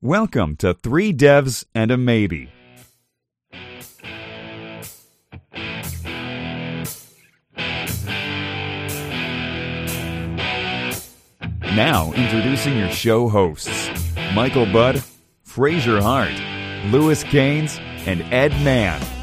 Welcome to Three Devs and a Maybe. Now, introducing your show hosts Michael Budd, Fraser Hart, Lewis Cains, and Edd Mann.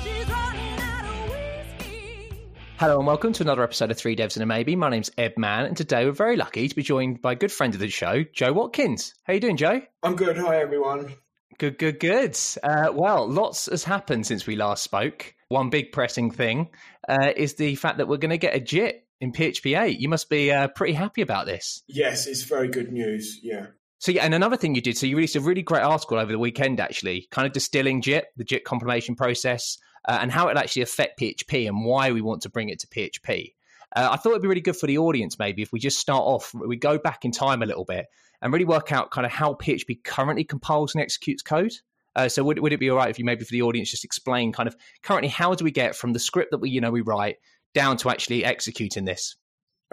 Hello and welcome to another episode of Three Devs and a Maybe. My name's Edd Mann, and today we're very lucky to be joined by a good friend of the show, Joe Watkins. How you doing, Joe? I'm good. Hi, everyone. Good, good, good. Uh, well, lots has happened since we last spoke. One big pressing thing uh, is the fact that we're going to get a JIT in PHP 8. You must be uh, pretty happy about this. Yes, it's very good news. Yeah. So yeah, and another thing you did, so you released a really great article over the weekend, actually, kind of distilling JIT, the JIT compilation process, uh, and how it actually affect PHP and why we want to bring it to PHP. Uh, I thought it'd be really good for the audience, maybe, if we just start off, we go back in time a little bit and really work out kind of how PHP currently compiles and executes code. Uh, so would, would it be all right if you maybe for the audience just explain kind of currently how do we get from the script that we you know we write down to actually executing this?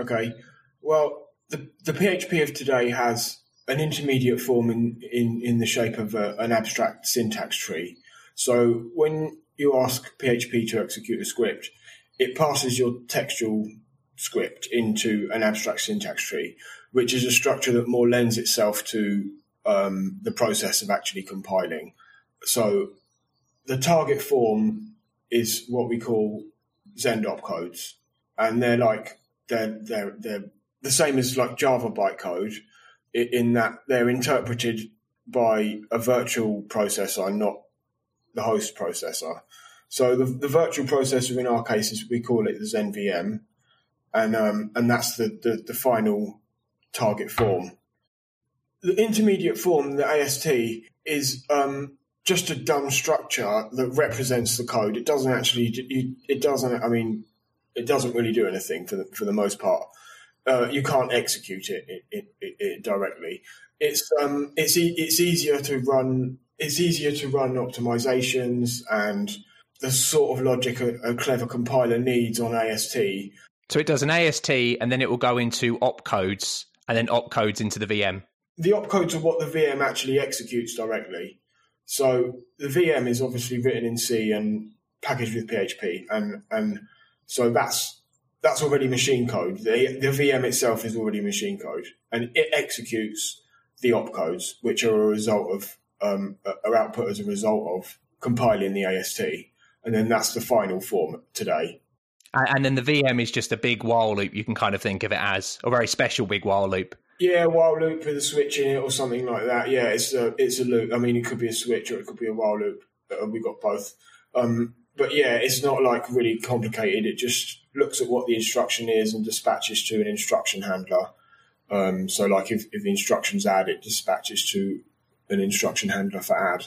Okay. Well, the, the PHP of today has an intermediate form in, in, in the shape of a, an abstract syntax tree. So when you ask PHP to execute a script, it passes your textual script into an abstract syntax tree, which is a structure that more lends itself to um, the process of actually compiling. So the target form is what we call Zend opcodes, and they're like they're they're they're the same as like Java bytecode in that they're interpreted by a virtual processor, not the host processor. So the, the virtual processor in our case is we call it the Zend VM, and um, and that's the, the, the final target form. The intermediate form, the AST, is um, just a dumb structure that represents the code. It doesn't actually. It doesn't. I mean, it doesn't really do anything for the, for the most part. Uh, you can't execute it, it, it, it directly. It's um, it's e- it's easier to run. It's easier to run optimizations and the sort of logic a, a clever compiler needs on AST. So it does an AST, and then it will go into opcodes, and then opcodes into the VM. The opcodes are what the VM actually executes directly. So the VM is obviously written in C and packaged with PHP, and and so that's that's already machine code. The the VM itself is already machine code, and it executes the opcodes, which are a result of um, are output as a result of compiling the AST, and then that's the final form today. And then the VM is just a big while loop. You can kind of think of it as a very special big while loop. Yeah, while loop with a switch in it or something like that. Yeah, it's a it's a loop. I mean, it could be a switch or it could be a while loop. Uh, we got both. Um, but yeah, it's not like really complicated. It just looks at what the instruction is and dispatches to an instruction handler. Um, so, like if, if the instruction's add, it dispatches to an instruction handler for add.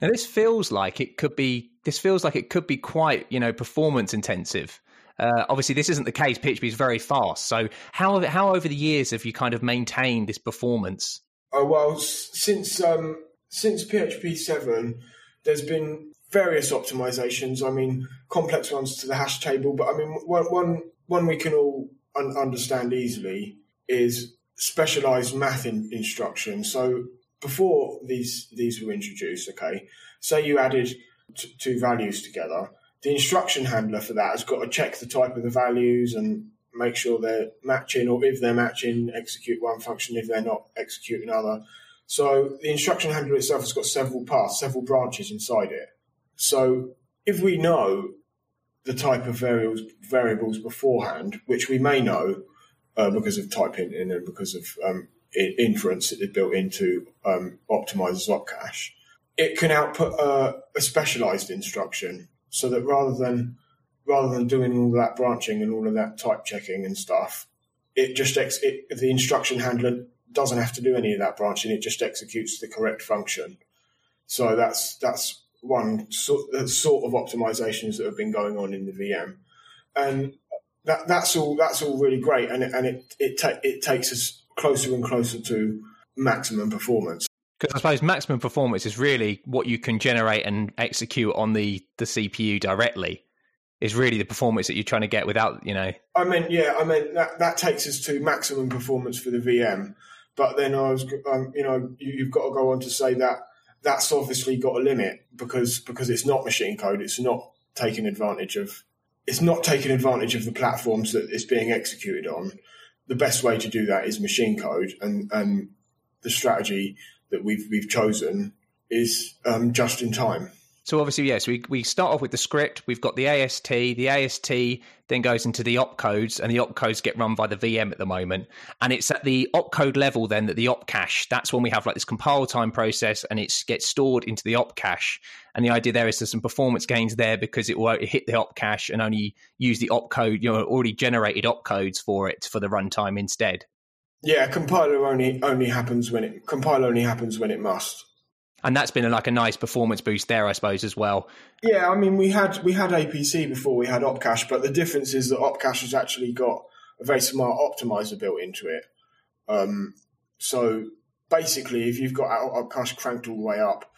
Now, this feels like it could be. This feels like it could be quite, you know, performance intensive. Uh, obviously, this isn't the case. PHP is very fast. So, how how over the years have you kind of maintained this performance? Oh well, since um, since PHP seven, there's been various optimizations. I mean, complex ones to the hash table, but I mean, one one, one we can all un- understand easily is specialized math in- instructions. So before these these were introduced, okay, say you added t- two values together, the instruction handler for that has got to check the type of the values and make sure they're matching, or if they're matching, execute one function. If they're not, execute another. So the instruction handler itself has got several paths, several branches inside it. So if we know the type of variables, variables beforehand, which we may know uh, because of type hinting and because of um, inference that is built into um, Optimizer's opcache, it can output a, a specialized instruction so that rather than rather than doing all that branching and all of that type checking and stuff, it just ex- it, the instruction handler doesn't have to do any of that branching. It just executes the correct function. So that's that's one sort, sort of optimizations that have been going on in the VM, and that that's all that's all really great, and and it it, ta- it takes us closer and closer to maximum performance. Because I suppose maximum performance is really what you can generate and execute on the, the CPU directly. Is really the performance that you're trying to get without, you know. I mean, yeah, I mean that that takes us to maximum performance for the VM. But then I was, um, you know, you, have got to go on to say that that's obviously got a limit because because it's not machine code. It's not taking advantage of it's not taking advantage of the platforms that it's being executed on. The best way to do that is machine code, and and the strategy that we've we've chosen is um, just in time. So obviously, yes, we, we start off with the script. We've got the AST. The AST then goes into the opcodes, and the opcodes get run by the VM at the moment. And it's at the opcode level then that the op cache. That's when we have like this compile time process, and it gets stored into the op cache. And the idea there is there's some performance gains there because it will hit the op cache and only use the opcode, you know, already generated opcodes for it for the runtime instead. Yeah, compiler only only happens when it compile only happens when it must and that's been like a nice performance boost there, I suppose, as well. Yeah, I mean, we had we had APC before we had Opcache, but the difference is that Opcache has actually got a very smart optimizer built into it. Um, so basically, if you've got Opcache cranked all the way up,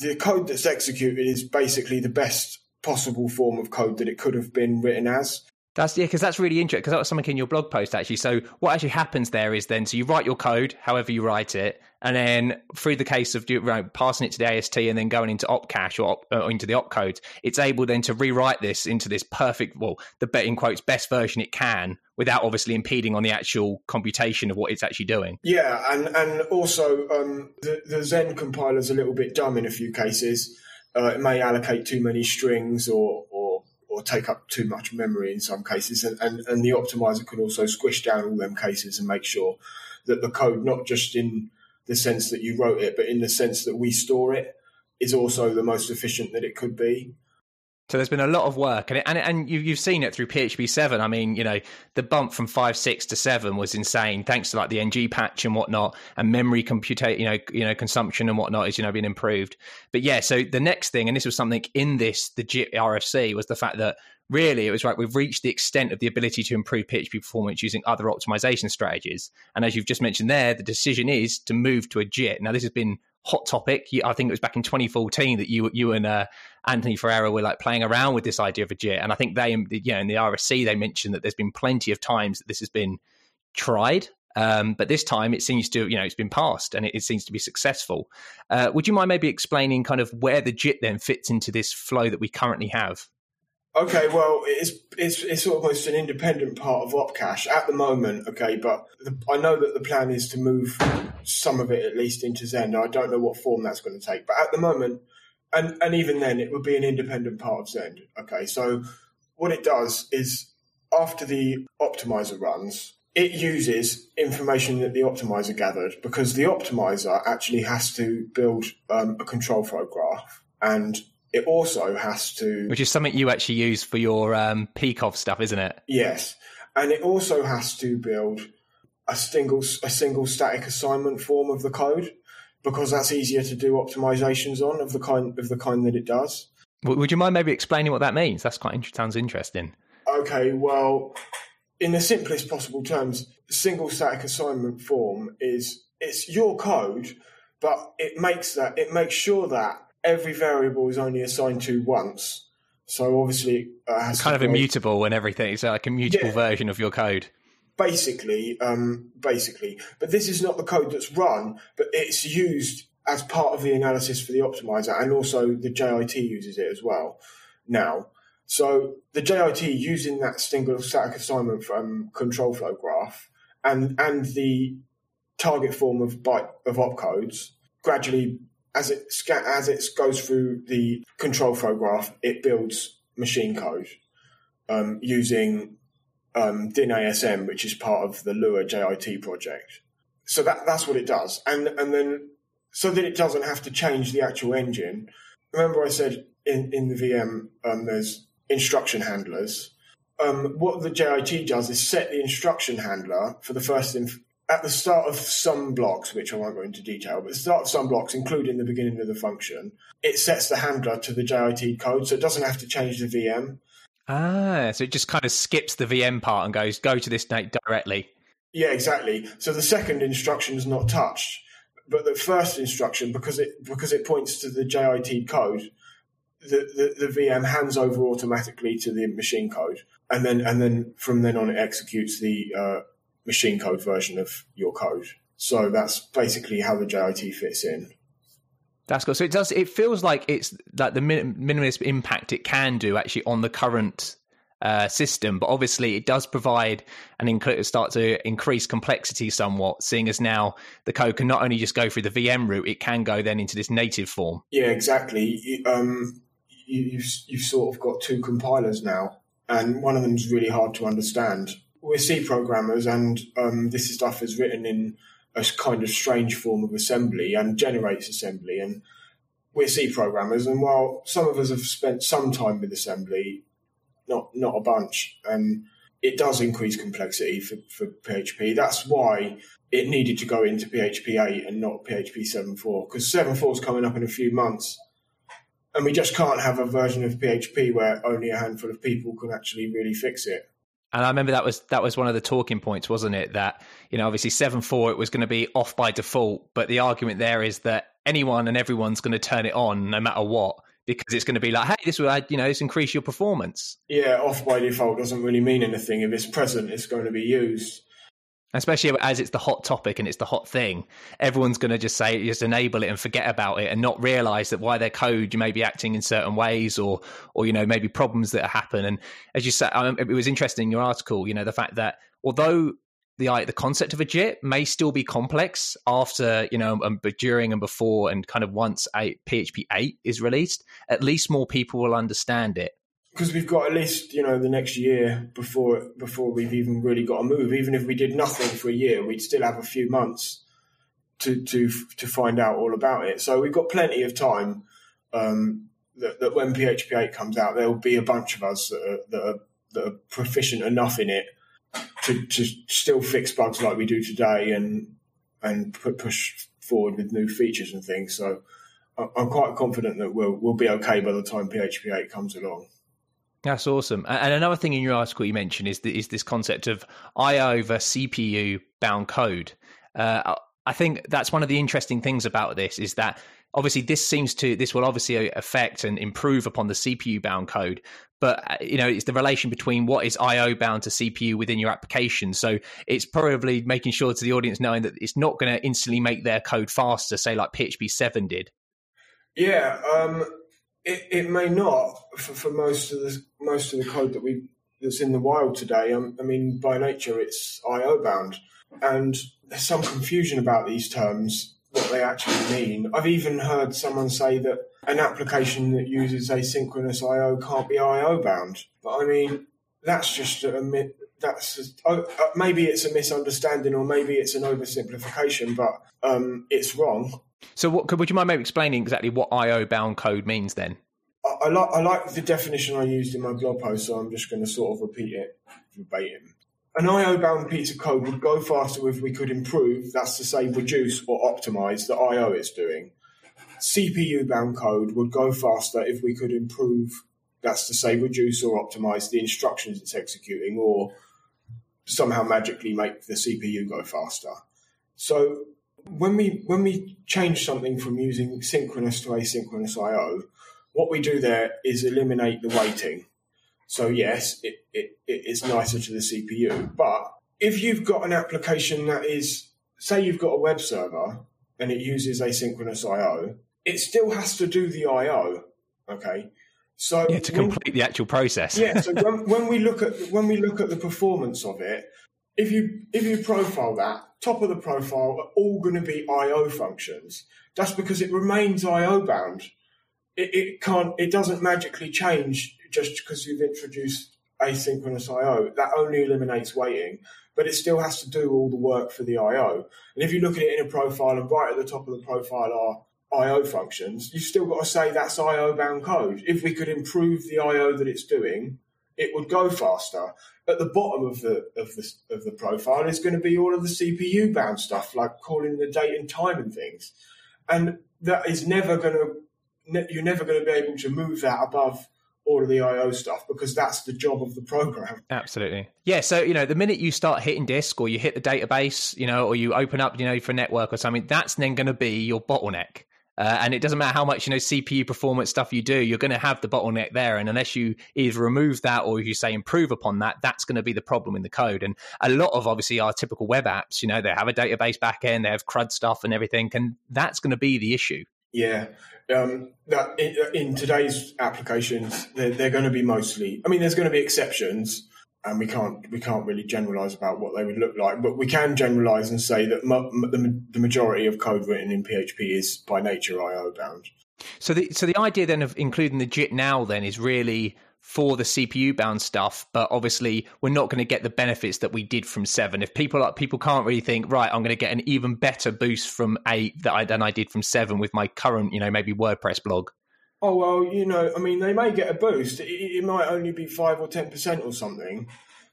the code that's executed is basically the best possible form of code that it could have been written as. That's yeah, because that's really interesting. Because that was something in your blog post actually. So what actually happens there is then, so you write your code, however you write it, and then through the case of passing it to the AST and then going into opcache or, op, or into the opcode, it's able then to rewrite this into this perfect, well, the in quotes best version it can without obviously impeding on the actual computation of what it's actually doing. Yeah, and and also um, the the Zend compiler is a little bit dumb in a few cases. Uh, it may allocate too many strings or or take up too much memory in some cases. And, and, and the optimizer can also squish down all them cases and make sure that the code, not just in the sense that you wrote it, but in the sense that we store it, is also the most efficient that it could be. So there's been a lot of work, and it, and and you, you've seen it through PHP seven. I mean, you know, the bump from five six to seven was insane, thanks to like the ng patch and whatnot, and memory computate, you know, you know, consumption and whatnot is you know been improved. But yeah, so the next thing, and this was something in this the RFC was the fact that really it was right. We've reached the extent of the ability to improve PHP performance using other optimization strategies, and as you've just mentioned there, the decision is to move to a JIT. Now this has been hot topic. I think it was back in 2014 that you you and uh, Anthony Ferrara were like playing around with this idea of a JIT, and I think they, you know, in the RFC they mentioned that there's been plenty of times that this has been tried. Um, but this time it seems to, you know, it's been passed and it, it seems to be successful. Uh, would you mind maybe explaining kind of where the JIT then fits into this flow that we currently have? Okay, well, it's it's it's almost an independent part of Opcache at the moment. Okay, but the, I know that the plan is to move some of it at least into Zend. I don't know what form that's going to take, but at the moment, and and even then, it would be an independent part of Zend. Okay, so what it does is after the optimizer runs, it uses information that the optimizer gathered because the optimizer actually has to build um, a control flow graph and it also has to, which is something you actually use for your um, PCOV stuff, isn't it? Yes, and it also has to build a single a single static assignment form of the code because that's easier to do optimizations on of the kind of the kind that it does. Would you mind maybe explaining what that means? That's quite sounds interesting. Okay, well, in the simplest possible terms, single static assignment form is it's your code, but it makes that it makes sure that every variable is only assigned to once. So obviously, uh, kind of immutable when everything. It's like a mutable yeah, version of your code. Basically, um, basically, but this is not the code that's run, but it's used as part of the analysis for the optimizer, and also the JIT uses it as well. Now, so the JIT using that single static assignment from control flow graph and and the target form of byte of opcodes gradually as it as it goes through the control flow graph, it builds machine code um, using um, DynASM, which is part of the Lua JIT project. So that that's what it does, and and then so that it doesn't have to change the actual engine. Remember, I said in in the VM um, there's instruction handlers. Um, what the JIT does is set the instruction handler for the first inf- at the start of some blocks, which I won't go into detail, but the start of some blocks, including the beginning of the function, it sets the handler to the JIT code, so it doesn't have to change the VM. Ah, so it just kind of skips the VM part and goes, go to this date directly. Yeah, exactly. So the second instruction is not touched, but the first instruction, because it because it points to the JIT code, the, the, the VM hands over automatically to the machine code, and then and then from then on it executes the uh, machine code version of your code. So that's basically how the JIT fits in. That's good. So it does. It feels like it's like the minimalist impact it can do actually on the current uh, system, but obviously it does provide and inc- start to increase complexity somewhat. Seeing as now the code can not only just go through the VM route, it can go then into this native form. Yeah, exactly. Um, you, you've you've sort of got two compilers now, and one of them is really hard to understand. We're C programmers, and um, this stuff is written in a kind of strange form of assembly and generates assembly. And we're C programmers, and while some of us have spent some time with assembly, not not a bunch, and it does increase complexity for, for PHP. That's why it needed to go into PHP 8 and not PHP 7.4, because 7.4 is coming up in a few months. And we just can't have a version of PHP where only a handful of people can actually really fix it. And I remember that was that was one of the talking points, wasn't it? That you know, obviously seven four it was going to be off by default, but the argument there is that anyone and everyone's going to turn it on no matter what because it's going to be like, hey, this will add, you know, this increase your performance. Yeah, off by default doesn't really mean anything. If it's present, it's going to be used especially as it's the hot topic and it's the hot thing everyone's going to just say just enable it and forget about it and not realize that why their code you may be acting in certain ways or or you know maybe problems that happen. And as you said um, it was interesting in your article you know the fact that although the the concept of a JIT may still be complex after you know um, but during and before and kind of once a PHP 8 is released at least more people will understand it because we've got at least you know the next year before before we've even really got to move. Even if we did nothing for a year, we'd still have a few months to to to find out all about it. So we've got plenty of time. Um, that, that, when PHP 8 comes out, there will be a bunch of us that are, that are, that are proficient enough in it to, to still fix bugs like we do today and and push forward with new features and things. So I'm quite confident that we'll we'll be okay by the time PHP 8 comes along. That's awesome. And another thing in your article you mentioned is the, is this concept of I/O versus CPU bound code. Uh, I think that's one of the interesting things about this is that obviously this seems to this will obviously affect and improve upon the CPU bound code, but uh, you know it's the relation between what is I/O bound to CPU within your application. So it's probably making sure to the audience knowing that it's not going to instantly make their code faster, say like PHP seven did. Yeah. Um it, it may not for, for most of the most of the code that we that's in the wild today. Um, I mean, by nature, it's I/O bound, and there's some confusion about these terms, what they actually mean. I've even heard someone say that an application that uses asynchronous I/O can't be I/O bound. But I mean, that's just a that's just, uh, maybe it's a misunderstanding or maybe it's an oversimplification, but um, it's wrong. So, what could would you mind maybe explaining exactly what IO bound code means then? I, I like I like the definition I used in my blog post, so I'm just going to sort of repeat it verbatim. An IO bound piece of code would go faster if we could improve, that's to say, reduce or optimize the IO it's doing. CPU bound code would go faster if we could improve, that's to say, reduce or optimize the instructions it's executing or somehow magically make the CPU go faster. So when we when we change something from using synchronous to asynchronous I/O, what we do there is eliminate the waiting. So yes, it, it, it's nicer to the CPU, but if you've got an application that is, say, you've got a web server and it uses asynchronous I/O, it still has to do the I/O. Okay, so yeah, to complete when, the actual process. yeah. So when, when we look at when we look at the performance of it, if you if you profile that, top of the profile are all going to be I/O functions. That's because it remains I/O bound. It, it can't. It doesn't magically change just because you've introduced asynchronous I/O. That only eliminates waiting, but it still has to do all the work for the I/O. And if you look at it in a profile, and right at the top of the profile are I/O functions, you've still got to say that's I/O bound code. If we could improve the I/O that it's doing, it would go faster. At the bottom of the of the of the profile is going to be all of the CPU bound stuff, like calling the date and time and things, and that is never going to you're never going to be able to move that above all of the IO stuff because that's the job of the program. Absolutely. Yeah. So, you know, the minute you start hitting disk or you hit the database, you know, or you open up, you know, for network or something, that's then going to be your bottleneck. Uh, and it doesn't matter how much you know CPU performance stuff you do, you're going to have the bottleneck there. And unless you either remove that or you say improve upon that, that's going to be the problem in the code. And a lot of obviously our typical web apps, you know, they have a database backend, they have CRUD stuff and everything, and that's going to be the issue. Yeah, um, that in, in, today's applications, they're, they're, going to be mostly. I mean, there's going to be exceptions, and we can't we can't really generalize about what they would look like, but we can generalize and say that the, the majority of code written in PHP is by nature IO bound. So the so the idea then of including the JIT now then is really for the CPU bound stuff, but obviously we're not going to get the benefits that we did from seven. If people like people can't really think, right, I'm going to get an even better boost from eight that I, than I did from seven with my current, you know, maybe WordPress blog. Oh well, you know, I mean, they may get a boost. It, it might only be five or ten percent or something,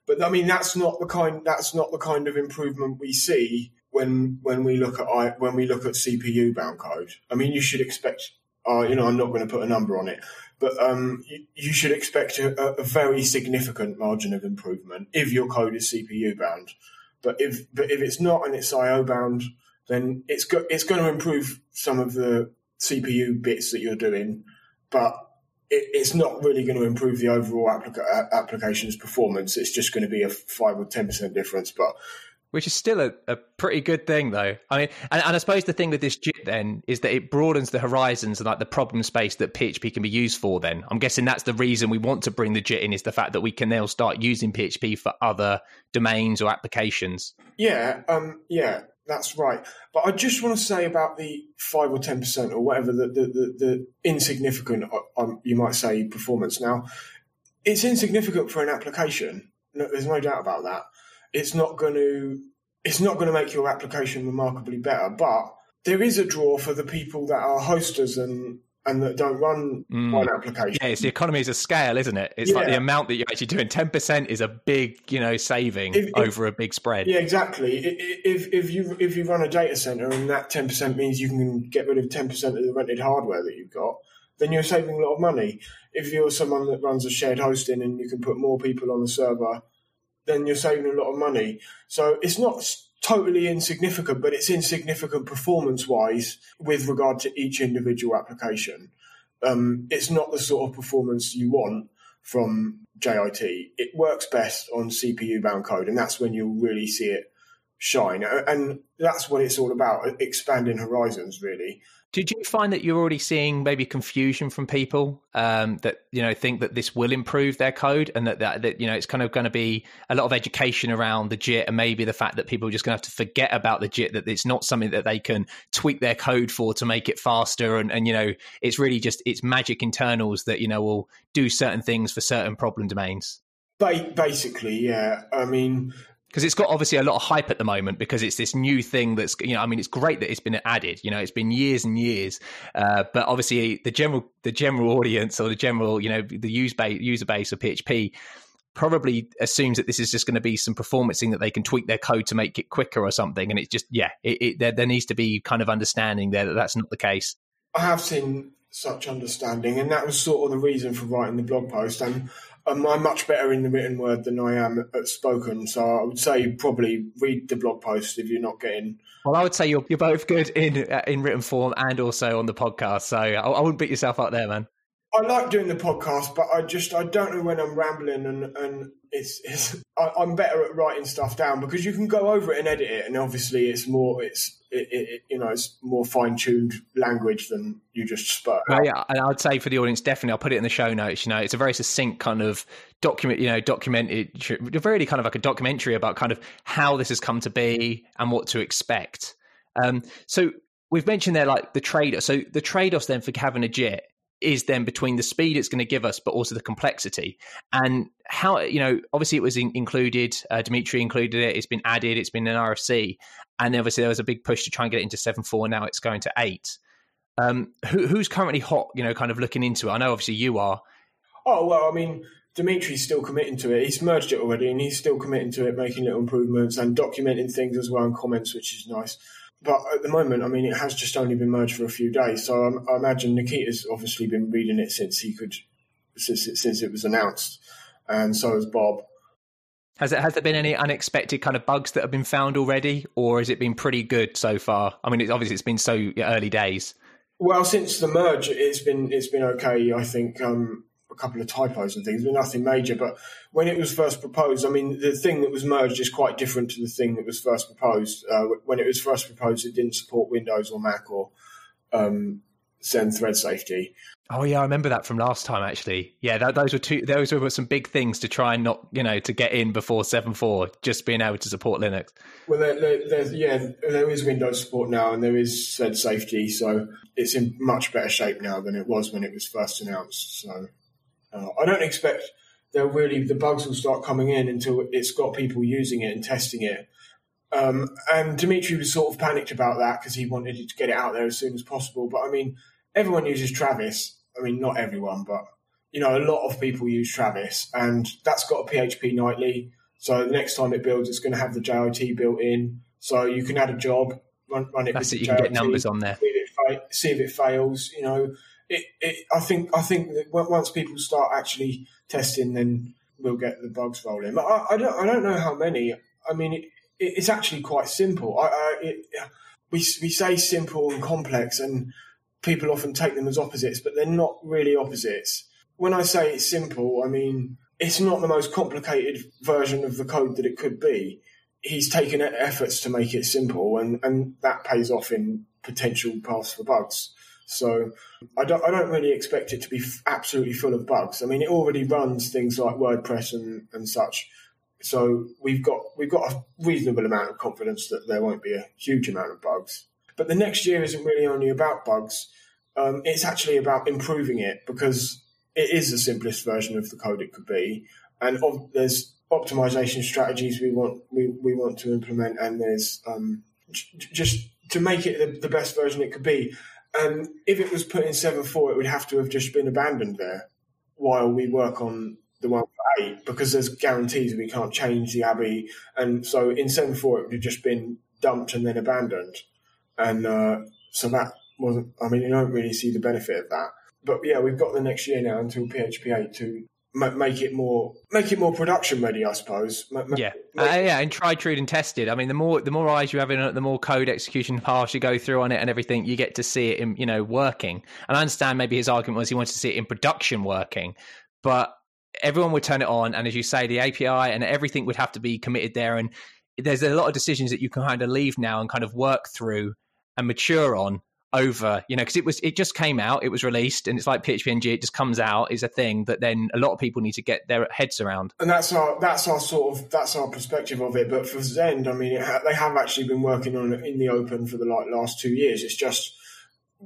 but I mean, that's not the kind. That's not the kind of improvement we see when when we look at when we look at CPU bound code. I mean, you should expect. Uh, you know, I'm not going to put a number on it, but um, you, you, should expect a, a, very significant margin of improvement if your code is CPU bound. But if but if it's not and it's IO bound, then it's go, it's going to improve some of the CPU bits that you're doing but it, it's not really going to improve the overall applica- application's performance. It's just going to be a five or ten percent difference, but which is still a, a pretty good thing though. I mean and, and, i suppose the thing with this jit then is that it broadens the horizons and like the problem space that php can be used for then. I'm guessing that's the reason we want to bring the jit in is the fact that we can now start using php for other domains or applications. Yeah um yeah that's right. But I just want to say about the five or ten percent or whatever the the, the, the insignificant, uh, um, you might say, performance. Now, it's insignificant for an application. No, there's no doubt about that. It's not going to it's not going to make your application remarkably better, but there is a draw for the people that are hosters and and that don't run mm. one application. Yeah, it's the economies of scale, isn't it? It's yeah. like the amount that you're actually doing. Ten percent is a big, you know, saving if, if, over a big spread. Yeah, exactly. If if you if you run a data center and that ten percent means you can get rid of ten percent of the rented hardware that you've got, then you're saving a lot of money. If you're someone that runs a shared hosting and you can put more people on the server, then you're saving a lot of money. So it's not totally insignificant, but it's insignificant performance wise with regard to each individual application. Um, it's not the sort of performance you want from JIT. It works best on CPU bound code, and that's when you'll really see it shine. And that's what it's all about expanding horizons, really. Did you find that you're already seeing maybe confusion from people um, that you know think that this will improve their code and that, that, that you know it's kind of going to be a lot of education around the JIT and maybe the fact that people are just going to have to forget about the JIT that it's not something that they can tweak their code for to make it faster and, and you know it's really just it's magic internals that you know will do certain things for certain problem domains. Basically, yeah. I mean, because it's got obviously a lot of hype at the moment because it's this new thing that's you know I mean it's great that it's been added you know it's been years and years uh, but obviously the general the general audience or the general you know the user base user base of PHP probably assumes that this is just going to be some performance that they can tweak their code to make it quicker or something and it's just yeah it, it, there, there needs to be kind of understanding there that that's not the case. I have seen such understanding and that was sort of the reason for writing the blog post and um, I'm much better in the written word than I am at spoken. So I would say probably read the blog post if you're not getting. Well, I would say you're you're both good in uh, in written form and also on the podcast. So I, I wouldn't beat yourself up there, man. I like doing the podcast, but I just I don't know when I'm rambling and and it's, it's I, am better at writing stuff down because you can go over it and edit it, and obviously it's more it's it, it, you know it's more fine tuned language than you just spoke. Yeah, and I'd say for the audience, definitely, I'll put it in the show notes. You know, it's a very succinct kind of document. You know, documented, really kind of like a documentary about kind of how this has come to be and what to expect. Um, so we've mentioned there like the trade. So the trade offs then for having a JIT is then between the speed it's going to give us, but also the complexity and how you know. Obviously, it was in, included. Uh, Dimitri included it. It's been added. It's been an RFC, and obviously there was a big push to try and get it into seven four. Now it's going to eight. Um, who, who's currently hot? You know, kind of looking into it. I know, obviously, you are. Oh well, I mean, Dimitri's still committing to it. He's merged it already, and he's still committing to it, making little improvements and documenting things as well in comments, which is nice but at the moment, I mean, it has just only been merged for a few days. So I, I imagine Nikita's obviously been reading it since he could, since it, since it was announced, and so has Bob. Has it has there been any unexpected kind of bugs that have been found already, or has it been pretty good so far? I mean, it's, obviously it's been so early days. Well, since the merge, it's been it's been okay. I think um, a couple of typos and things, but nothing major. But when it was first proposed, I mean, the thing that was merged is quite different to the thing that was first proposed. Uh, when it was first proposed, it didn't support Windows or Mac or um, Zend thread safety. Oh yeah, I remember that from last time. Actually, yeah, that, those were two. Those were some big things to try and not, you know, to get in before seven four. Just being able to support Linux. Well, there, there, yeah, there is Windows support now, and there is thread safety, so it's in much better shape now than it was when it was first announced. So uh, I don't expect they'll really the bugs will start coming in until it's got people using it and testing it. Um, and Dimitri was sort of panicked about that because he wanted to get it out there as soon as possible. But I mean, everyone uses Travis. I mean, not everyone, but you know, a lot of people use Travis, and that's got a PHP nightly. So the next time it builds, it's going to have the JIT built in. So you can add a job, run, run it. That's it. You JIT, can get numbers on there. See if it, see if it fails. You know, it, I think I think that once people start actually testing, then we'll get the bugs rolling. But I, I don't I don't know how many. I mean, it, it's actually quite simple. I, I we we say simple and complex, and people often take them as opposites, but they're not really opposites. When I say it's simple, I mean it's not the most complicated version of the code that it could be. He's taken efforts to make it simple, and, and that pays off in potential paths for bugs. So I don't, I don't really expect it to be f- absolutely full of bugs. I mean, it already runs things like WordPress and, and such. So we've got we've got a reasonable amount of confidence that there won't be a huge amount of bugs. But the next year isn't really only about bugs. Um, it's actually about improving it because it is the simplest version of the code it could be, and there's optimization strategies we want we, we want to implement, and there's um, j- just to make it the, the, best version it could be. And if it was put in 7.4, it would have to have just been abandoned there while we work on the one for 8 because there's guarantees we can't change the ABI. And so in 7.4, it would have just been dumped and then abandoned. And uh, so that wasn't, I mean, you don't really see the benefit of that. But yeah, we've got the next year now until PHP 8 to make it more make it more production ready, I suppose. yeah, uh, yeah, and tried, true, and tested. I mean, the more the more eyes you have in it, the more code execution paths you go through on it, and everything, you get to see it in you know working. And I understand maybe his argument was he wanted to see it in production working, but everyone would turn it on, and as you say, the API and everything would have to be committed there. And there's a lot of decisions that you can kind of leave now and kind of work through and mature on over, you know, because it was it just came out, it was released, and it's like PHP it just comes out is a thing that then a lot of people need to get their heads around. And that's our that's our sort of that's our perspective of it. But for Zend, I mean, ha- they have actually been working on it in the open for the like last two years. It's just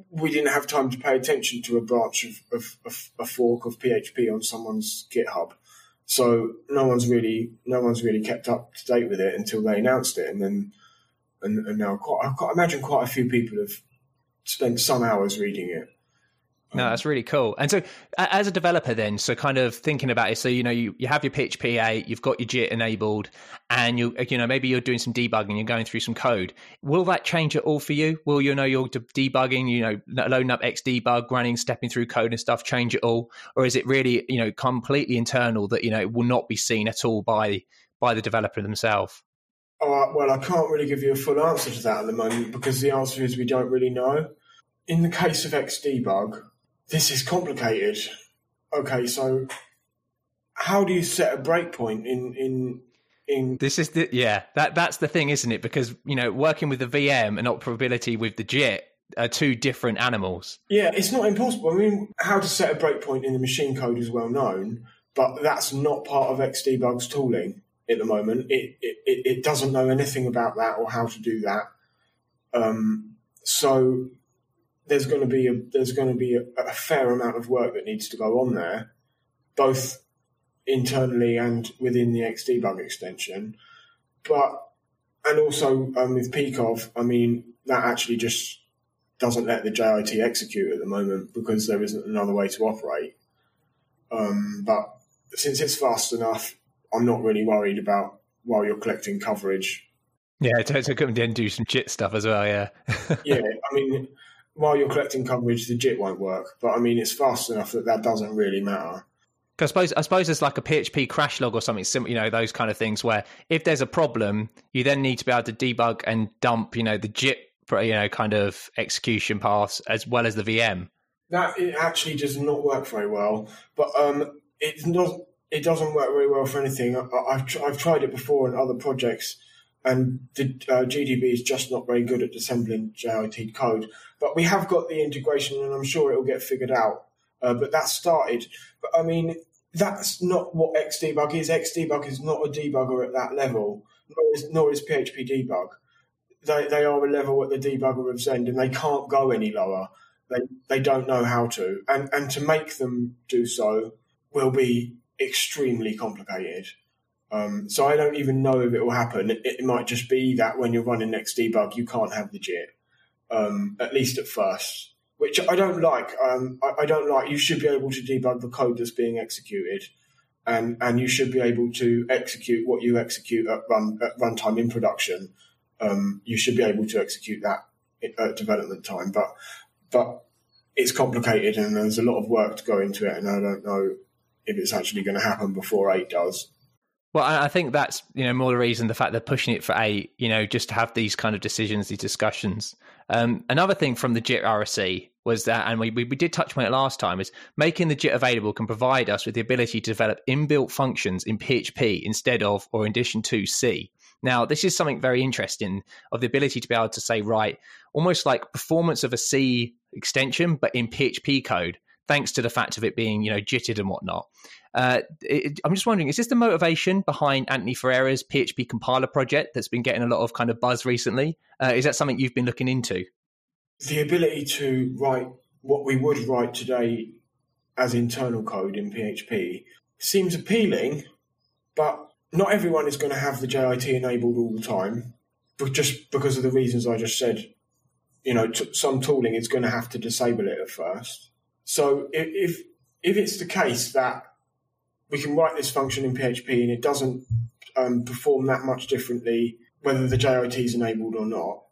we didn't have time to pay attention to a branch of, of, of a fork of PHP on someone's GitHub. So no one's really no one's really kept up to date with it until they announced it, and then and, and now quite, I can't imagine quite a few people have spent some hours reading it. No, um, that's really cool. And so, as a developer, then, so kind of thinking about it, so you know, you, you have your PHP 8, you've got your JIT enabled, and you you know maybe you're doing some debugging, you're going through some code. Will that change at all for you? Will you know you're debugging, you know, loading up Xdebug, running, stepping through code and stuff, change it all, or is it really you know completely internal that you know it will not be seen at all by by the developer themselves? Oh, well, I can't really give you a full answer to that at the moment because the answer is we don't really know. In the case of Xdebug, this is complicated. Okay, so how do you set a breakpoint in in in this is the yeah that that's the thing isn't it because you know working with the vm and operability with the jit are two different animals yeah it's not impossible i mean how to set a breakpoint in the machine code is well known but that's not part of xdebug's tooling at the moment. It, it, it doesn't know anything about that or how to do that. Um, so there's going to be a, there's going to be a, a, fair amount of work that needs to go on there, both internally and within the Xdebug extension. But and also um, with PCOV, I mean that actually just doesn't let the JIT execute at the moment because there isn't another way to operate. Um, but since it's fast enough, I'm not really worried about while you're collecting coverage. Yeah, to, come and do some JIT stuff as well. Yeah. yeah, I mean, while you're collecting coverage, the JIT won't work. But I mean, it's fast enough that that doesn't really matter. I suppose I suppose there's like a PHP crash log or something similar, you know, those kind of things where if there's a problem, you then need to be able to debug and dump, you know, the JIT you know kind of execution paths as well as the VM. That it actually does not work very well, but um, it not it doesn't work very well for anything. I, have I've tried it before in other projects, and the uh, GDB is just not very good at assembling JIT code. But we have got the integration, and I'm sure it will get figured out. Uh, but that started. But I mean, that's not what Xdebug is. Xdebug is not a debugger at that level, nor is, nor is phpdbg. They, they are a level at the debugger of Zend, and they can't go any lower. They they don't know how to, and and to make them do so will be extremely complicated. Um, so I don't even know if it will happen. It, it, might just be that when you're running Xdebug, you can't have the JIT, um, at least at first which I don't like. Um, I, I, don't like. You should be able to debug the code that's being executed, and and you should be able to execute what you execute at run at runtime in production. Um, you should be able to execute that at development time, but but it's complicated and there's a lot of work to go into it, and I don't know if it's actually going to happen before eight does. Well, I think that's you know more the reason the fact they're pushing it for eight, you know, just to have these kind of decisions, these discussions. Um, another thing from the JIT RFC was that, and we, we did touch on it last time, is making the JIT available can provide us with the ability to develop inbuilt functions in PHP instead of or in addition to C. Now, this is something very interesting of the ability to be able to say, right, almost like performance of a C extension, but in PHP code, thanks to the fact of it being, you know, jitted and whatnot. Uh, it, I'm just wondering, is this the motivation behind Anthony Ferrara's PHP compiler project that's been getting a lot of kind of buzz recently? Uh, is that something you've been looking into? the ability to write what we would write today as internal code in PHP seems appealing, but not everyone is going to have the JIT enabled all the time, but just because of the reasons I just said. You know, t- some tooling is going to have to disable it at first. So if if it's the case that we can write this function in PHP and it doesn't um, perform that much differently whether the JIT is enabled or not,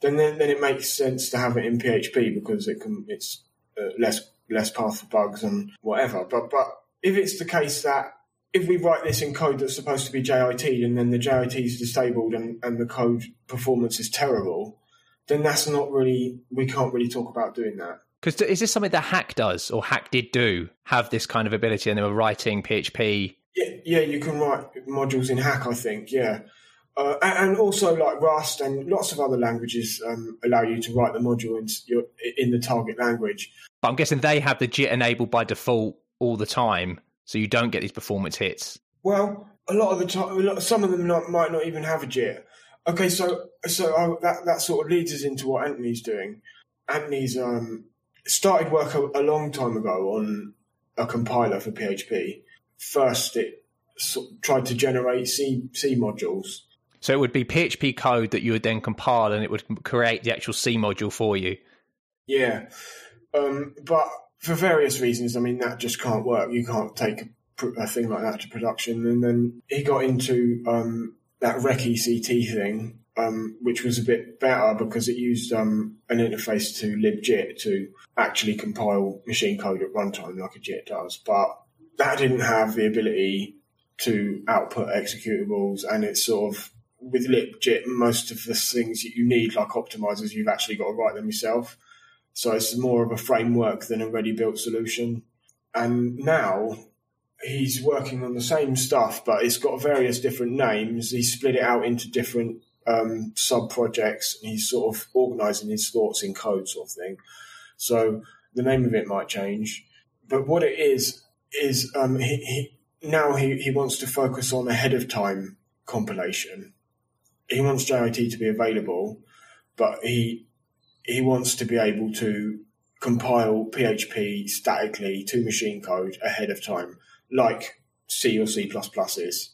then, then then it makes sense to have it in PHP because it can it's uh, less less path for bugs and whatever. But but if it's the case that if we write this in code that's supposed to be JIT and then the JIT is disabled and, and the code performance is terrible, then that's not really we can't really talk about doing that. Because is this something that Hack does or Hack did do have this kind of ability and they were writing PHP? Yeah, yeah, you can write modules in Hack. I think, yeah. Uh, and also, like Rust and lots of other languages um, allow you to write the module in, in the target language. But I'm guessing they have the JIT enabled by default all the time, so you don't get these performance hits. Well, a lot of the time, some of them not, might not even have a JIT. Okay, so so I, that that sort of leads us into what Anthony's doing. Anthony's um, started work a, a long time ago on a compiler for PHP. First, it sort of tried to generate C C modules so it would be PHP code that you would then compile and it would create the actual C module for you. Yeah. Um, but for various reasons, I mean, that just can't work. You can't take a, a thing like that to production. And then he got into um, that Recki-CT thing, um, which was a bit better because it used um, an interface to libjit to actually compile machine code at runtime like a JIT does. But that didn't have the ability to output executables and it's sort of with LibJit, most of the things that you need, like optimizers, you've actually got to write them yourself. So it's more of a framework than a ready built solution. And now he's working on the same stuff, but it's got various different names. He's split it out into different um, sub projects and he's sort of organizing his thoughts in code, sort of thing. So the name of it might change. But what it is, is um, he, he, now he, he wants to focus on ahead of time compilation he wants JIT to be available, but he he wants to be able to compile PHP statically to machine code ahead of time, like C or C is.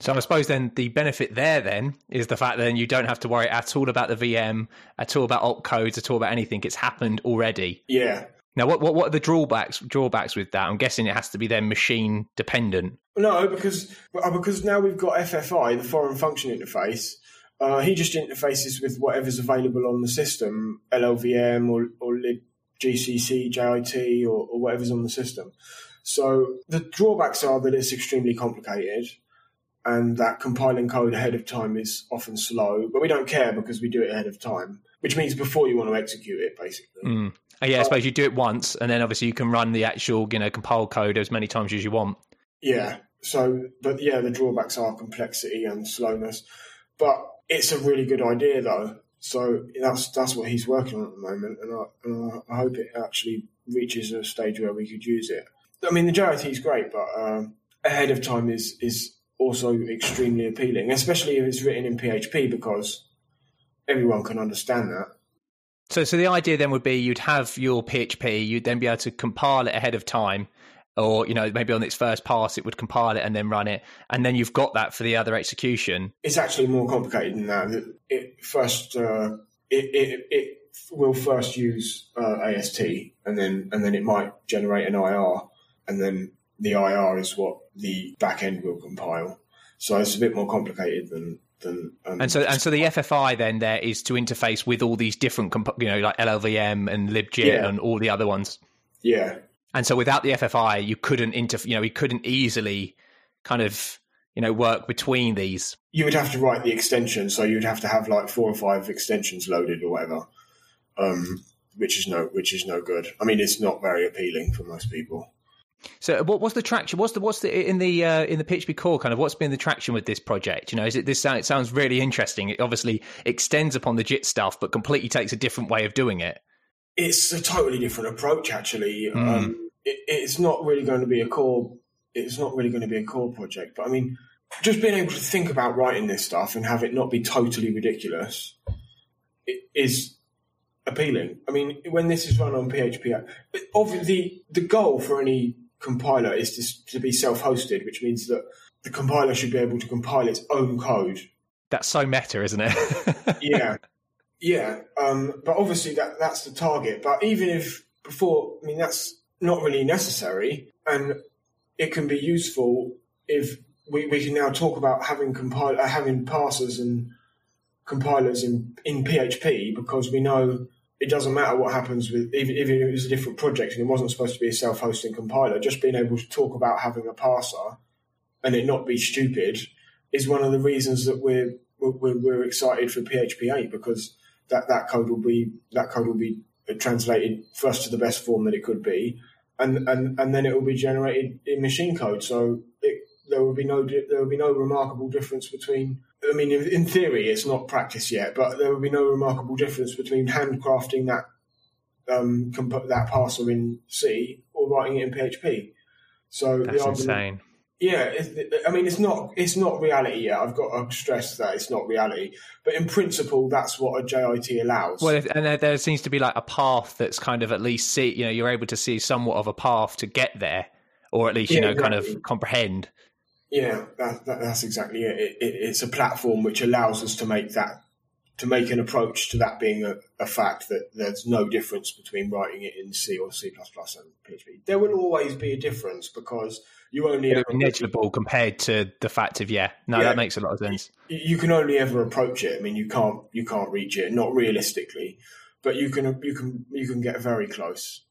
So I suppose then the benefit there then is the fact that then you don't have to worry at all about the VM, at all about opcodes, at all about anything. It's happened already. Yeah. Now, what, what what are the drawbacks drawbacks with that? I'm guessing it has to be then machine dependent. No, because uh, because now we've got FFI, the foreign function interface, uh, he just interfaces with whatever's available on the system, LLVM or, or libgcc, JIT, or, or whatever's on the system. So the drawbacks are that it's extremely complicated and that compiling code ahead of time is often slow, but we don't care because we do it ahead of time. which means before you want to execute it, basically. Mm. Oh, yeah, I suppose you do it once, and then obviously you can run the actual, you know, compile code as many times as you want. Yeah. So, but yeah, the drawbacks are complexity and slowness. But it's a really good idea, though. So that's that's what he's working on at the moment, and I, and I hope it actually reaches a stage where we could use it. I mean, the JIT is great, but um, ahead of time is is also extremely appealing, especially if it's written in PHP because everyone can understand that. So, so the idea then would be you'd have your PHP, you'd then be able to compile it ahead of time, or you know maybe on its first pass it would compile it and then run it, and then you've got that for the other execution. It's actually more complicated than that. It first uh, it, it, it will first use uh, AST, and then and then it might generate an IR, and then the IR is what the back end will compile. So it's a bit more complicated than than. Um, and so and so the FFI then there is to interface with all these different, comp- you know, like LLVM and libjit Yeah. and all the other ones. yeah, And so without the FFI, you couldn't inter, you know, we couldn't easily kind of, you know, work between these. you would have to write the extension, so you'd have to have like four or five extensions loaded or whatever, um, which is no which is no good. I mean, it's not very appealing for most people. So what, what's the traction? What's the what's the in the uh, in the PHP core kind of what's been the traction with this project? You know, is it this? It sounds really interesting. It obviously extends upon the JIT stuff, but completely takes a different way of doing it. It's a totally different approach, actually. Mm. Um, it, it's not really going to be a core. It's not really going to be a core project, but I mean, just being able to think about writing this stuff and have it not be totally ridiculous is appealing. I mean, when this is run on PHP, obviously the goal for any compiler is to, to be self-hosted, which means that the compiler should be able to compile its own code That's so meta, isn't it? yeah, yeah. Um, but obviously that that's the target. But even if before, I mean, that's not really necessary, and it can be useful if we, we can now talk about having compile uh, having parsers and compilers in in PHP because we know it doesn't matter what happens with even, even if it was a different project and it wasn't supposed to be a self-hosting compiler. Just being able to talk about having a parser and it not be stupid is one of the reasons that we're we're, we're excited for PHP 8 because that, that code will be that code will be translated first to the best form that it could be, and and, and then it will be generated in machine code. So it, there will be no there will be no remarkable difference between. I mean, in, in theory, it's not practice yet, but there will be no remarkable difference between handcrafting that um, comp- that parser in C or writing it in PHP. So That's the argument, insane. yeah, it, I mean, it's not it's not reality yet. I've got to stress that it's not reality, but in principle, that's what a JIT allows. Well, if, and there, there seems to be like a path that's kind of at least see, you know, you're able to see somewhat of a path to get there, or at least you Yeah, know, kind of comprehend. Yeah, that, that, that's exactly it. It, it. It's a platform which allows us to make that to make an approach to that being a, a fact that there's no difference between writing it in C or C and PHP. There will always be a difference because you only ever, negligible compared to the fact of yeah, no, Yeah. that makes a lot of sense. you can only ever approach it. I mean, you can't you can't reach it, not realistically, but you can you can you can get very close.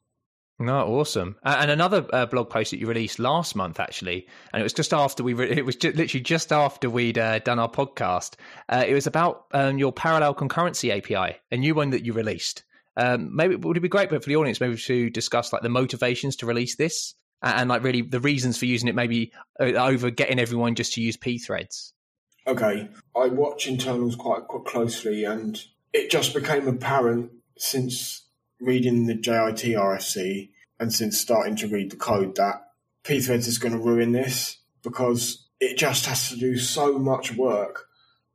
No, awesome. And another uh, blog post that you released last month, actually, and it was just after we, re- it was ju- literally just after we'd uh, done our podcast. Uh, it was about um, your parallel concurrency API, a new one that you released. Um, maybe would it be great, for the audience, maybe to discuss like the motivations to release this and, and like really the reasons for using it, maybe uh, over getting everyone just to use P threads. Okay, I watch internals quite, quite closely, and it just became apparent since reading the JIT RFC and since starting to read the code that Pthreads is going to ruin this because it just has to do so much work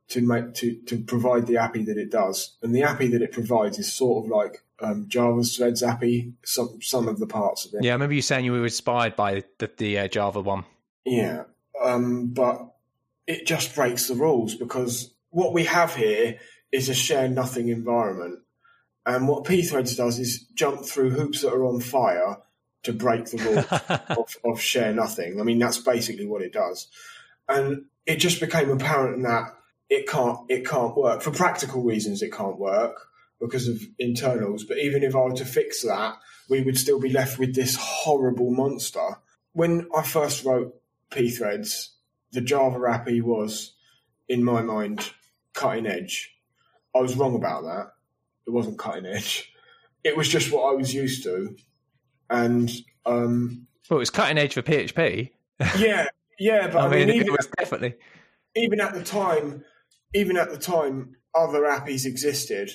to make to, to provide the API that it does, and the API that it provides is sort of like um, Java's Threads API. Some some of the parts of it. Yeah, I remember you saying you were inspired by the, the uh, Java one. Yeah, um, but it just breaks the rules because what we have here is a share nothing environment, and what Pthreads does is jump through hoops that are on fire to break the rule of, of share nothing. I mean, that's basically what it does, and it just became apparent that it can't it can't work for practical reasons. It can't work because of internals. But even if I were to fix that, we would still be left with this horrible monster. When I first wrote Pthreads, the Java API was, in my mind, cutting edge. I was wrong about that. It wasn't cutting edge. It was just what I was used to, and um, well, it was cutting edge for PHP. Yeah, yeah, but I, I mean, mean, it even, was definitely. even at the time, even at the time, other APIs existed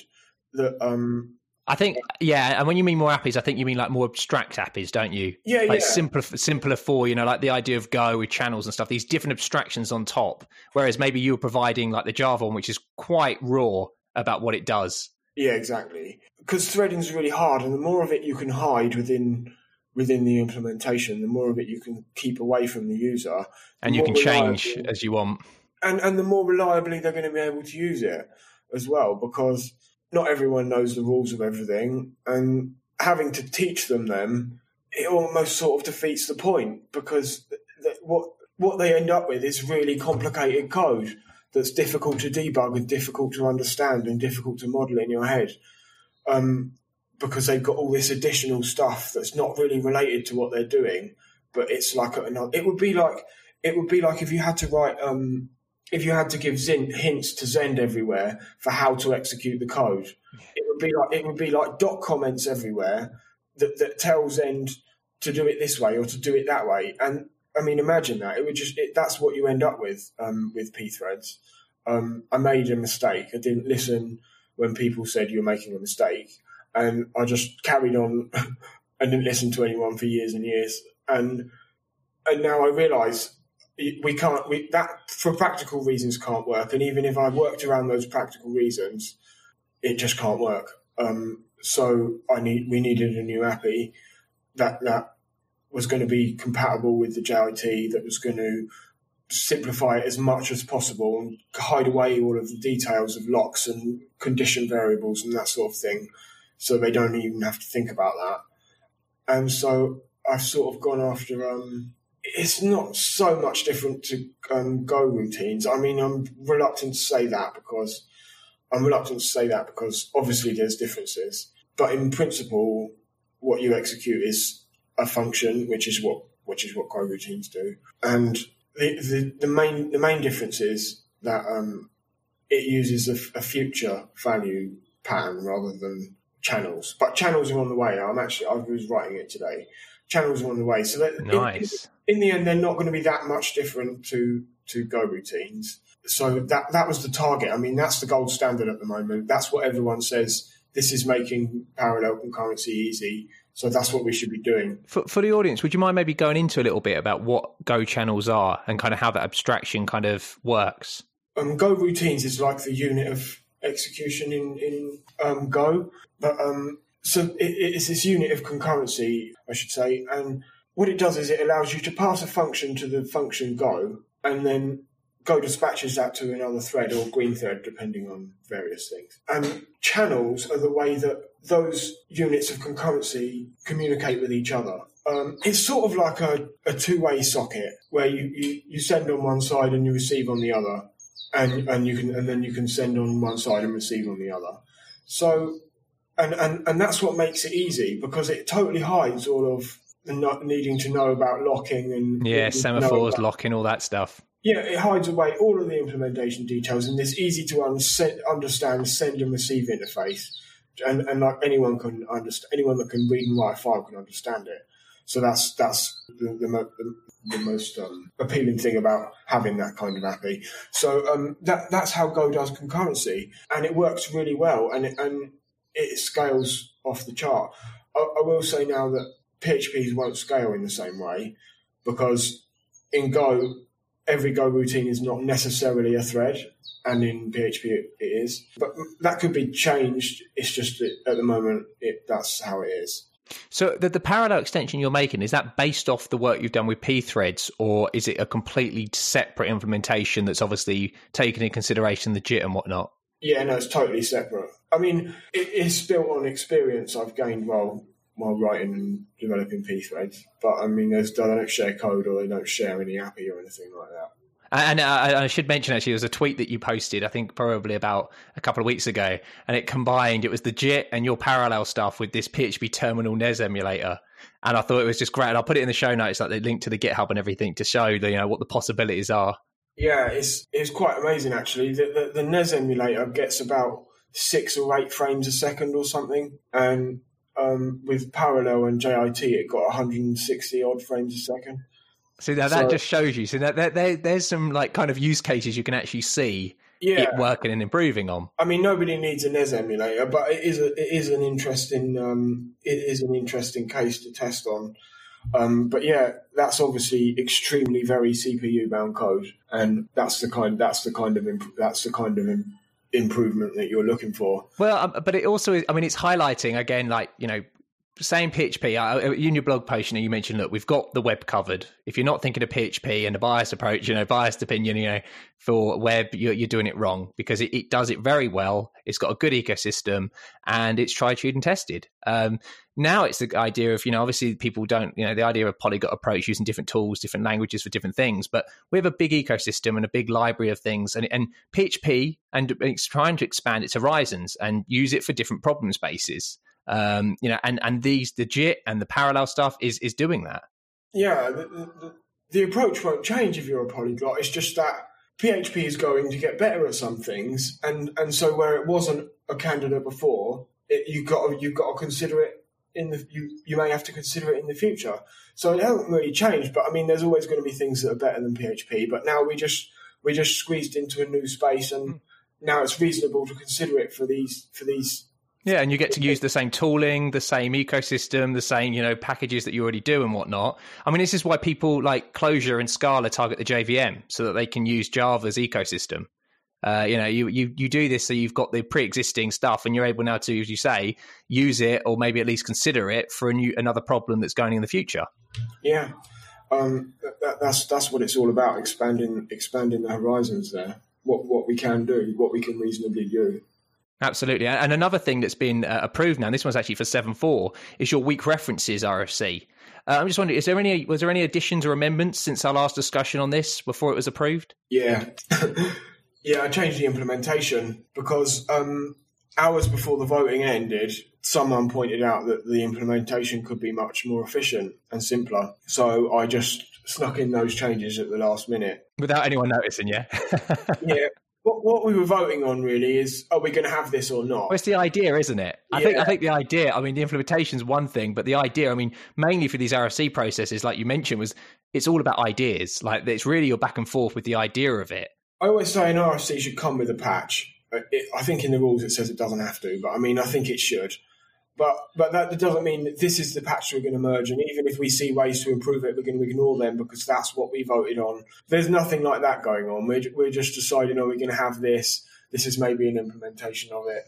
that um, I think, yeah, and when you mean more APIs, I think you mean like more abstract APIs, don't you? Yeah, like yeah. simpler, simpler for you know, like the idea of Go with channels and stuff. These different abstractions on top, whereas maybe you were providing like the Java one, which is quite raw about what it does. Yeah, exactly. Because threading is really hard, and the more of it you can hide within within the implementation, the more of it you can keep away from the user, and the you can change reliable- as you want. and and the more reliably they're going to be able to use it as well, because not everyone knows the rules of everything, and having to teach them them, it almost sort of defeats the point because th- th- what what they end up with is really complicated code that's difficult to debug and difficult to understand and difficult to model in your head. Um, because they've got all this additional stuff that's not really related to what they're doing, but it's like it would be like it would be like if you had to write um, if you had to give Zin, hints to Zend everywhere for how to execute the code. It would be like it would be like dot comments everywhere that, that tell Zend to do it this way or to do it that way. And I mean, imagine that it would just it, that's what you end up with um, with p threads. Um, I made a mistake. I didn't listen when people said you're making a mistake, and I just carried on and didn't listen to anyone for years and years. And and now I realise we can't we that for practical reasons can't work. And even if I worked around those practical reasons, it just can't work. Um, so I need we needed a new API that that was going to be compatible with the JIT that was going to simplify it as much as possible and hide away all of the details of locks and condition variables and that sort of thing so they don't even have to think about that. And so i've sort of gone after um it's not so much different to um, go routines. I mean i'm reluctant to say that because i'm reluctant to say that because obviously there's differences but in principle what you execute is a function which is what which is what go routines do and the, the, the main the main difference is that um, it uses a, a, future value pattern rather than channels. But channels are on the way. I'm actually I was writing it today. Channels are on the way. So that Nice. in, in the end, they're not going to be that much different to to Go routines. So that that was the target. I mean, that's the gold standard at the moment. That's what everyone says. This is making parallel concurrency easy. So that's what we should be doing. For, for the audience, would you mind maybe going into a little bit about what Go channels are and kind of how that abstraction kind of works? Um, Go routines is like the unit of execution in in um, Go, but um, so it, it's this unit of concurrency, I should say. And what it does is it allows you to pass a function to the function Go, and then Go dispatches that to another thread or green thread, depending on various things. And channels are the way that those units of concurrency communicate with each other. Um, it's sort of like a, a two-way socket where you, you, you send on one side and you receive on the other, and and you can and then you can send on one side and receive on the other. So, and and and that's what makes it easy because it totally hides all of the needing to know about locking and Yeah, semaphores, about- locking, all that stuff. yeah, it hides away all of the implementation details and this easy to un- understand send and receive interface. And, and like anyone can understand, anyone that can read and write a file can understand it. So that's that's the, the, the, the most um, appealing thing about having that kind of API. So um, that that's how Go does concurrency, and it works really well, and it, and it scales off the chart. I, I will say now that PHPs won't scale in the same way because in Go every Go routine is not necessarily a thread, and in PHP it, is. But that could be changed. It's just that at the moment it, that's how it is. So the, the parallel extension you're making is that based off the work you've done with P threads, or is it a completely separate implementation that's obviously taken in consideration the JIT and whatnot? Yeah, no, it's totally separate. I mean, it is built on experience I've gained while while writing and developing P threads. But I mean, there's, they don't share code or they don't share any API or anything like that. And I, I should mention actually, there was a tweet that you posted, I think probably about a couple of weeks ago, and it combined it was the JIT and your parallel stuff with this PHP terminal NES emulator. And I thought it was just great. And I'll put it in the show notes, like the link to the GitHub and everything, to show the, you know what the possibilities are. Yeah, it's it's quite amazing actually. The, the, the NES emulator gets about six or eight frames a second or something, and um, with parallel and JIT, it got 160 odd frames a second. Now that so, just shows you. So that there, there, there's some like kind of use cases you can actually see yeah. it working and improving on. I mean, nobody needs a NES emulator, but it is a, it is an interesting um, it is an interesting case to test on. Um, but yeah, that's obviously extremely very CPU bound code, and that's the kind that's the kind of imp- that's the kind of Im- improvement that you're looking for. Well, um, but it also is, I mean, it's highlighting again, like you know, same PHP. In your blog post, you know, you mentioned look, we've got the web covered. If you're not thinking of PHP and a biased approach, you know, biased opinion, you know, for web, you're, you're doing it wrong because it, it, does it very well. It's got a good ecosystem and it's tried, true, and tested. Um, now it's the idea of, you know, obviously people don't, you know, the idea of polyglot approach using different tools, different languages for different things. But we have a big ecosystem and a big library of things, and, and PHP and it's trying to expand its horizons and use it for different problem spaces. Um, you know, and and these the JIT and the parallel stuff is is doing that. Yeah, the, the, the approach won't change if you're a polyglot. It's just that PHP is going to get better at some things, and and so where it wasn't a candidate before, it, you got you've got to consider it in the you you may have to consider it in the future. So it hasn't really changed, but I mean, there's always going to be things that are better than PHP. But now we just we just squeezed into a new space, and mm. now it's reasonable to consider it for these for these yeah, and you get to use the same tooling, the same ecosystem, the same you know packages that you already do and whatnot. I mean, this is why people like Clojure and Scala target the JVM so that they can use Java's ecosystem. Uh, you know, you, you you do this so you've got the pre-existing stuff, and you're able now to, as you say, use it or maybe at least consider it for a new another problem that's going in the future. Yeah, um, that, that's that's what it's all about expanding expanding the horizons there. What what we can do, what we can reasonably do. Absolutely. And another thing that's been uh, approved now, this one's actually for 7.4, is your weak references RFC. Uh, I'm just wondering, is there any was there any additions or amendments since our last discussion on this before it was approved? Yeah, yeah, I changed the implementation because um, hours before the voting ended, someone pointed out that the implementation could be much more efficient and simpler. So I just snuck in those changes at the last minute without anyone noticing. Yeah, yeah what, what we were voting on really is are we going to have this or not? Well, it's the idea, isn't it? I yeah. think I think the idea. I mean, the implementation is one thing, but the idea. I mean, mainly for these RFC processes, like you mentioned, was it's all about ideas. Like it's really your back and forth with the idea of it. I always say an RFC should come with a patch. Uh, it, I think in the rules it says it doesn't have to, but I mean, I think it should. But but that doesn't mean that this is the patch we're going to merge. And even if we see ways to improve it, we're going to ignore them because that's what we voted on. There's nothing like that going on. We're, we're just deciding, are we're going to have this. This is maybe an implementation of it.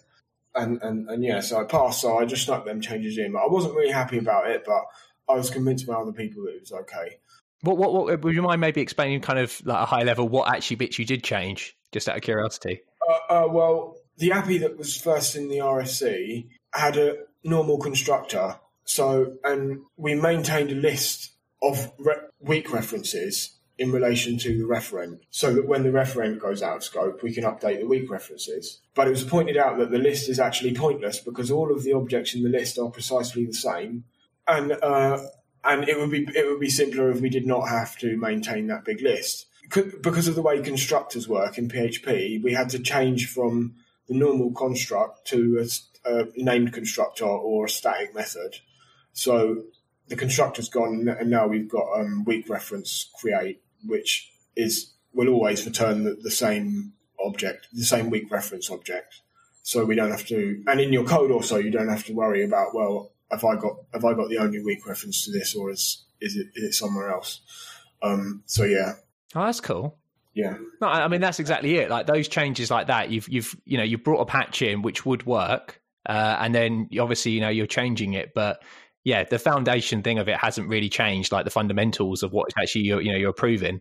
And, and, and yeah, so I passed. So I just snuck them changes in. But I wasn't really happy about it, but I was convinced by other people that it was okay. What, what, what would you mind maybe explaining kind of like a high level what actually bits you did change, just out of curiosity? Uh, uh, well, the API that was first in the RFC had a normal constructor. So, and we maintained a list of re- weak references in relation to the referent so that when the referent goes out of scope, we can update the weak references. But it was pointed out that the list is actually pointless because all of the objects in the list are precisely the same. And, uh, and it would be it would be simpler if we did not have to maintain that big list because of the way constructors work in PHP. We had to change from the normal construct to a a named constructor or a static method. So the constructor's gone, and now we've got um, weak reference create, which is will always return the, the same object, the same weak reference object. So we don't have to, and in your code also, you don't have to worry about well, have I got have I got the only weak reference to this, or is is it is it somewhere else? Um, so yeah. Oh, that's cool. Yeah. No, I mean that's exactly it. Like those changes like that, you've you've you know you've brought a patch in which would work, uh, and then obviously, you know, you're changing it, but yeah, the foundation thing of it hasn't really changed, like the fundamentals of what actually you're, you know, you're approving.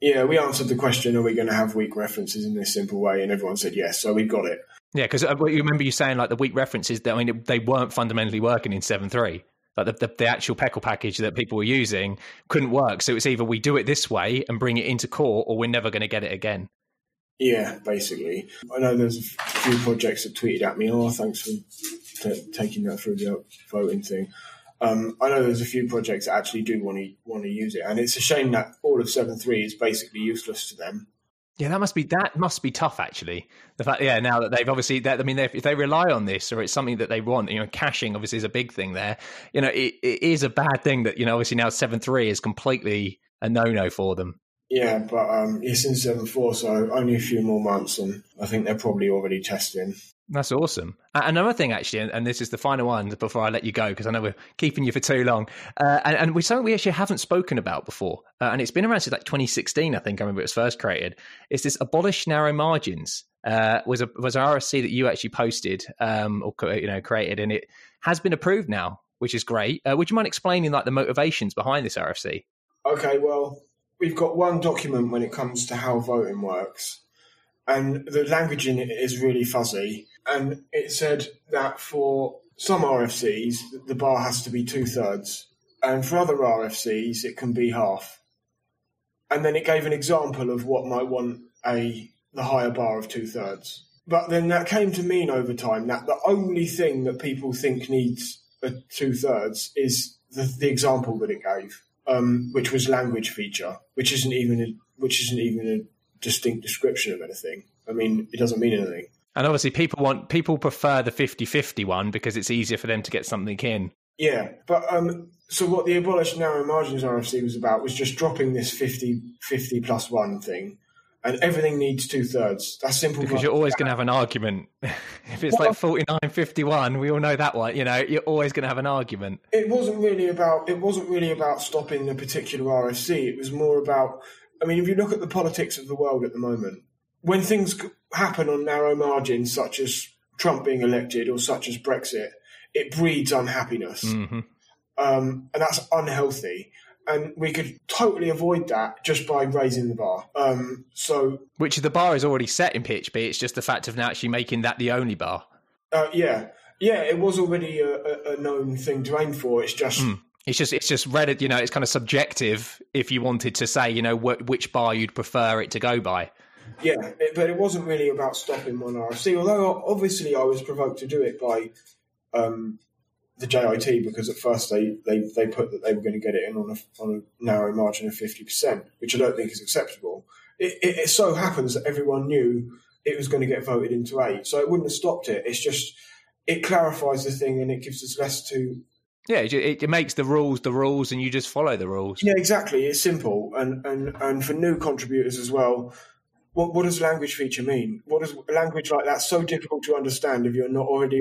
Yeah, we answered the question: Are we going to have weak references in this simple way? And everyone said yes, so we got it. Yeah, because uh, you remember you saying like the weak references. I mean, they weren't fundamentally working in seven three. Like the, the, the actual PECL package that people were using couldn't work. So it's either we do it this way and bring it into core, or we're never going to get it again. Yeah, basically. I know there's a few projects that tweeted at me, oh, thanks for t- taking that through the voting thing. Um, I know there's a few projects that actually do want to want to use it, and it's a shame that all of seven three is basically useless to them. Yeah, that must be that must be tough. Actually, the fact, yeah, now that they've obviously, that, I mean, if they rely on this or it's something that they want, you know, caching obviously is a big thing there. You know, it, it is a bad thing that you know, obviously now seven three is completely a no no for them. Yeah, but um, it's in seven four, so only a few more months, and I think they're probably already testing. That's awesome. Another thing, actually, and this is the final one before I let you go, because I know we're keeping you for too long. Uh, and, and we something we actually haven't spoken about before, uh, and it's been around since like 2016. I think I remember it was first created. It's this abolish narrow margins. Uh, was a was an RFC that you actually posted um, or you know created, and it has been approved now, which is great. Uh, would you mind explaining like the motivations behind this RFC? Okay, well, we've got one document when it comes to how voting works, and the language in it is really fuzzy. And it said that for some RFCs, the bar has to be two thirds, and for other RFCs, it can be half. And then it gave an example of what might want a the higher bar of two thirds. But then that came to mean over time that the only thing that people think needs a two thirds is the, the example that it gave um, which was language feature, which isn't even a, which isn't even a distinct description of anything. I mean, it doesn't mean anything. And obviously, people want people prefer the 50-50 one because it's easier for them to get something in. Yeah, but um, so what the abolished narrow margins RFC was about was just dropping this 50, 50 plus one thing and everything needs two thirds. That's simple. Because you're always going to have an argument. if it's well, like 49 51, we all know that one. You know, you're always going to have an argument. It wasn't really about. It wasn't really about stopping a particular RFC. It was more about. I mean, if you look at the politics of the world at the moment, when things happen on narrow margins, such as Trump being elected or such as Brexit, it breeds unhappiness, mm-hmm. um, and that's unhealthy and we could totally avoid that just by raising the bar. Um, so, which the bar is already set in PHP. It's just the fact of now actually making that the only bar. Uh, yeah, yeah, it was already a, a, known thing to aim for. It's just. Mm. It's just it's just read you know it's kind of subjective if you wanted to say you know wh- which bar you'd prefer it to go by. Yeah, it, but it wasn't really about stopping one RFC. Although obviously I was provoked to do it by um, the JIT because at first they, they, they put that they were going to get it in on a, on a narrow margin of 50%, which I don't think is acceptable. It, it, it, so happens that everyone knew it was going to get voted into eight, so it wouldn't have stopped it. It's just, it clarifies the thing and it gives us less to. Yeah, it, it makes the rules the rules and you just follow the rules. Yeah, exactly. It's simple. And, and, and for new contributors as well, what, what does language feature mean? What does language like that so difficult to understand if you're not already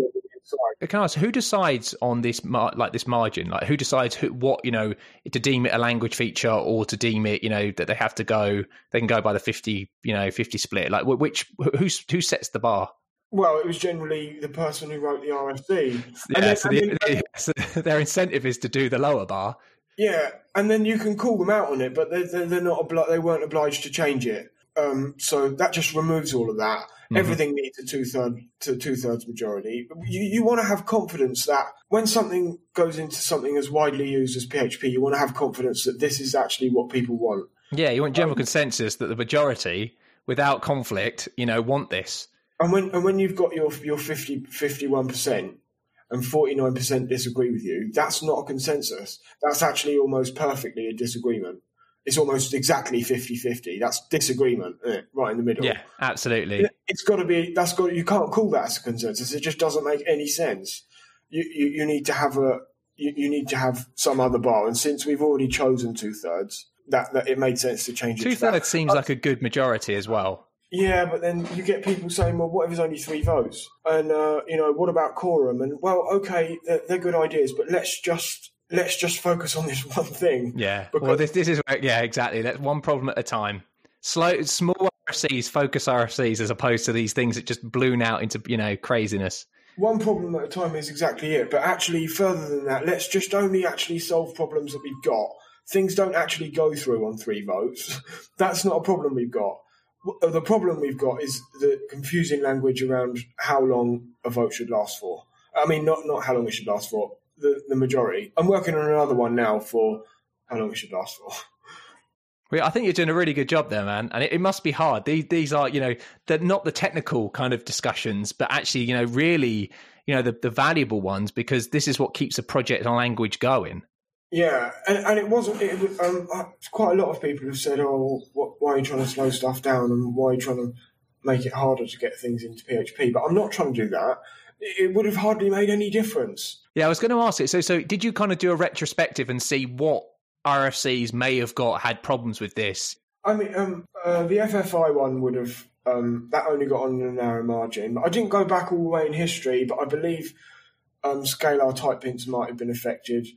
I can ask who decides on this mar- like this margin? Like who decides who, what you know to deem it a language feature or to deem it you know that they have to go they can go by the fifty you know fifty split. Like which who who sets the bar? Well, it was generally the person who wrote the RFC. Yeah, then, so, the, then, so their incentive is to do the lower bar. Yeah, and then you can call them out on it, but they're, they're not obli- they weren't obliged to change it. Um, so that just removes all of that. Mm-hmm. Everything needs a two third to two thirds majority. You, you want to have confidence that when something goes into something as widely used as PHP, you want to have confidence that this is actually what people want. Yeah, you want general um, consensus that the majority, without conflict, you know, want this. And when and when you've got your your 51 percent and 49% disagree with you, that's not a consensus. That's actually almost perfectly a disagreement it's almost exactly 50-50. That's disagreement, right in the middle. Yeah, absolutely. It's got to be. That's got. You can't call that as a consensus. It just doesn't make any sense. You you, you need to have a. You, you, need to have some other bar, and since we've already chosen two thirds, that, that it made sense to change it. Two thirds seems like a good majority as well. Yeah, but then you get people saying, "Well, what if it's only three votes?" And uh, you know, what about quorum? And well, okay, they're, they're good ideas, but let's just let's just focus on this one thing. Yeah. Because- well, this this is yeah, exactly. That's one problem at a time. Slow, small RFCs, focus RFCs, as opposed to these things that just balloon out into you know craziness. One problem at a time is exactly it. But actually, further than that, let's just only actually solve problems that we've got. Things don't actually go through on three votes. That's not a problem we've got. Uh, the problem we've got is the confusing language around how long a vote should last for. I mean, not not how long it should last for the, the majority. I'm working on another one now for how long it should last for. Well, I think you're doing a really good job there, man. And it, it, must be hard. These these are, you know, they're not the technical kind of discussions, but actually, you know, really, you know, the, the valuable ones because this is what keeps a project on language going. Yeah, and, and it wasn't. It was, um, uh, quite a lot of people have said, "Oh, what, why are you trying to slow stuff down, and why are you trying to make it harder to get things into PHP?" But I'm not trying to do that. It would have hardly made any difference. Yeah, I was going to ask it. So, so did you kind of do a retrospective and see what RFCs may have got had problems with this? I mean, um, uh, the FFI one would have um, that only got on a narrow margin. But I didn't go back all the way in history, but I believe um, scalar type hints might have been affected.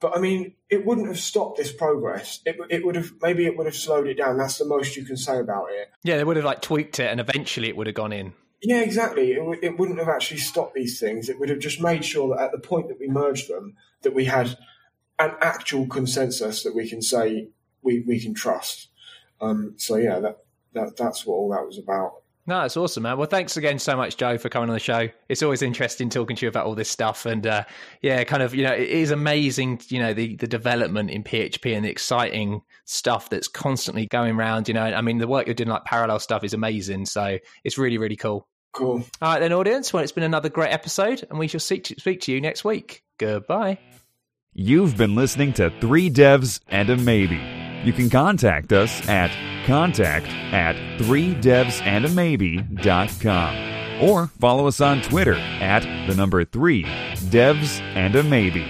But I mean, it wouldn't have stopped this progress. It, it would have maybe it would have slowed it down. That's the most you can say about it. Yeah, they would have like tweaked it, and eventually it would have gone in. Yeah, exactly. It, w- it wouldn't have actually stopped these things. It would have just made sure that at the point that we merged them, that we had an actual consensus that we can say we, we can trust. Um, so yeah, that, that that's what all that was about. No, that's awesome, man. Well, thanks again so much, Joe, for coming on the show. It's always interesting talking to you about all this stuff, and uh, yeah, kind of, you know, it is amazing, you know, the the development in PHP and the exciting stuff that's constantly going around. You know, I mean, the work you're doing, like parallel stuff, is amazing. So it's really, really cool. Cool. All right, then, audience. Well, it's been another great episode, and we shall speak to, speak to you next week. Goodbye. You've been listening to Three Devs and a Maybe. You can contact us at contact at 3devsandamaybe.com or follow us on Twitter at the number 3 devs and a maybe.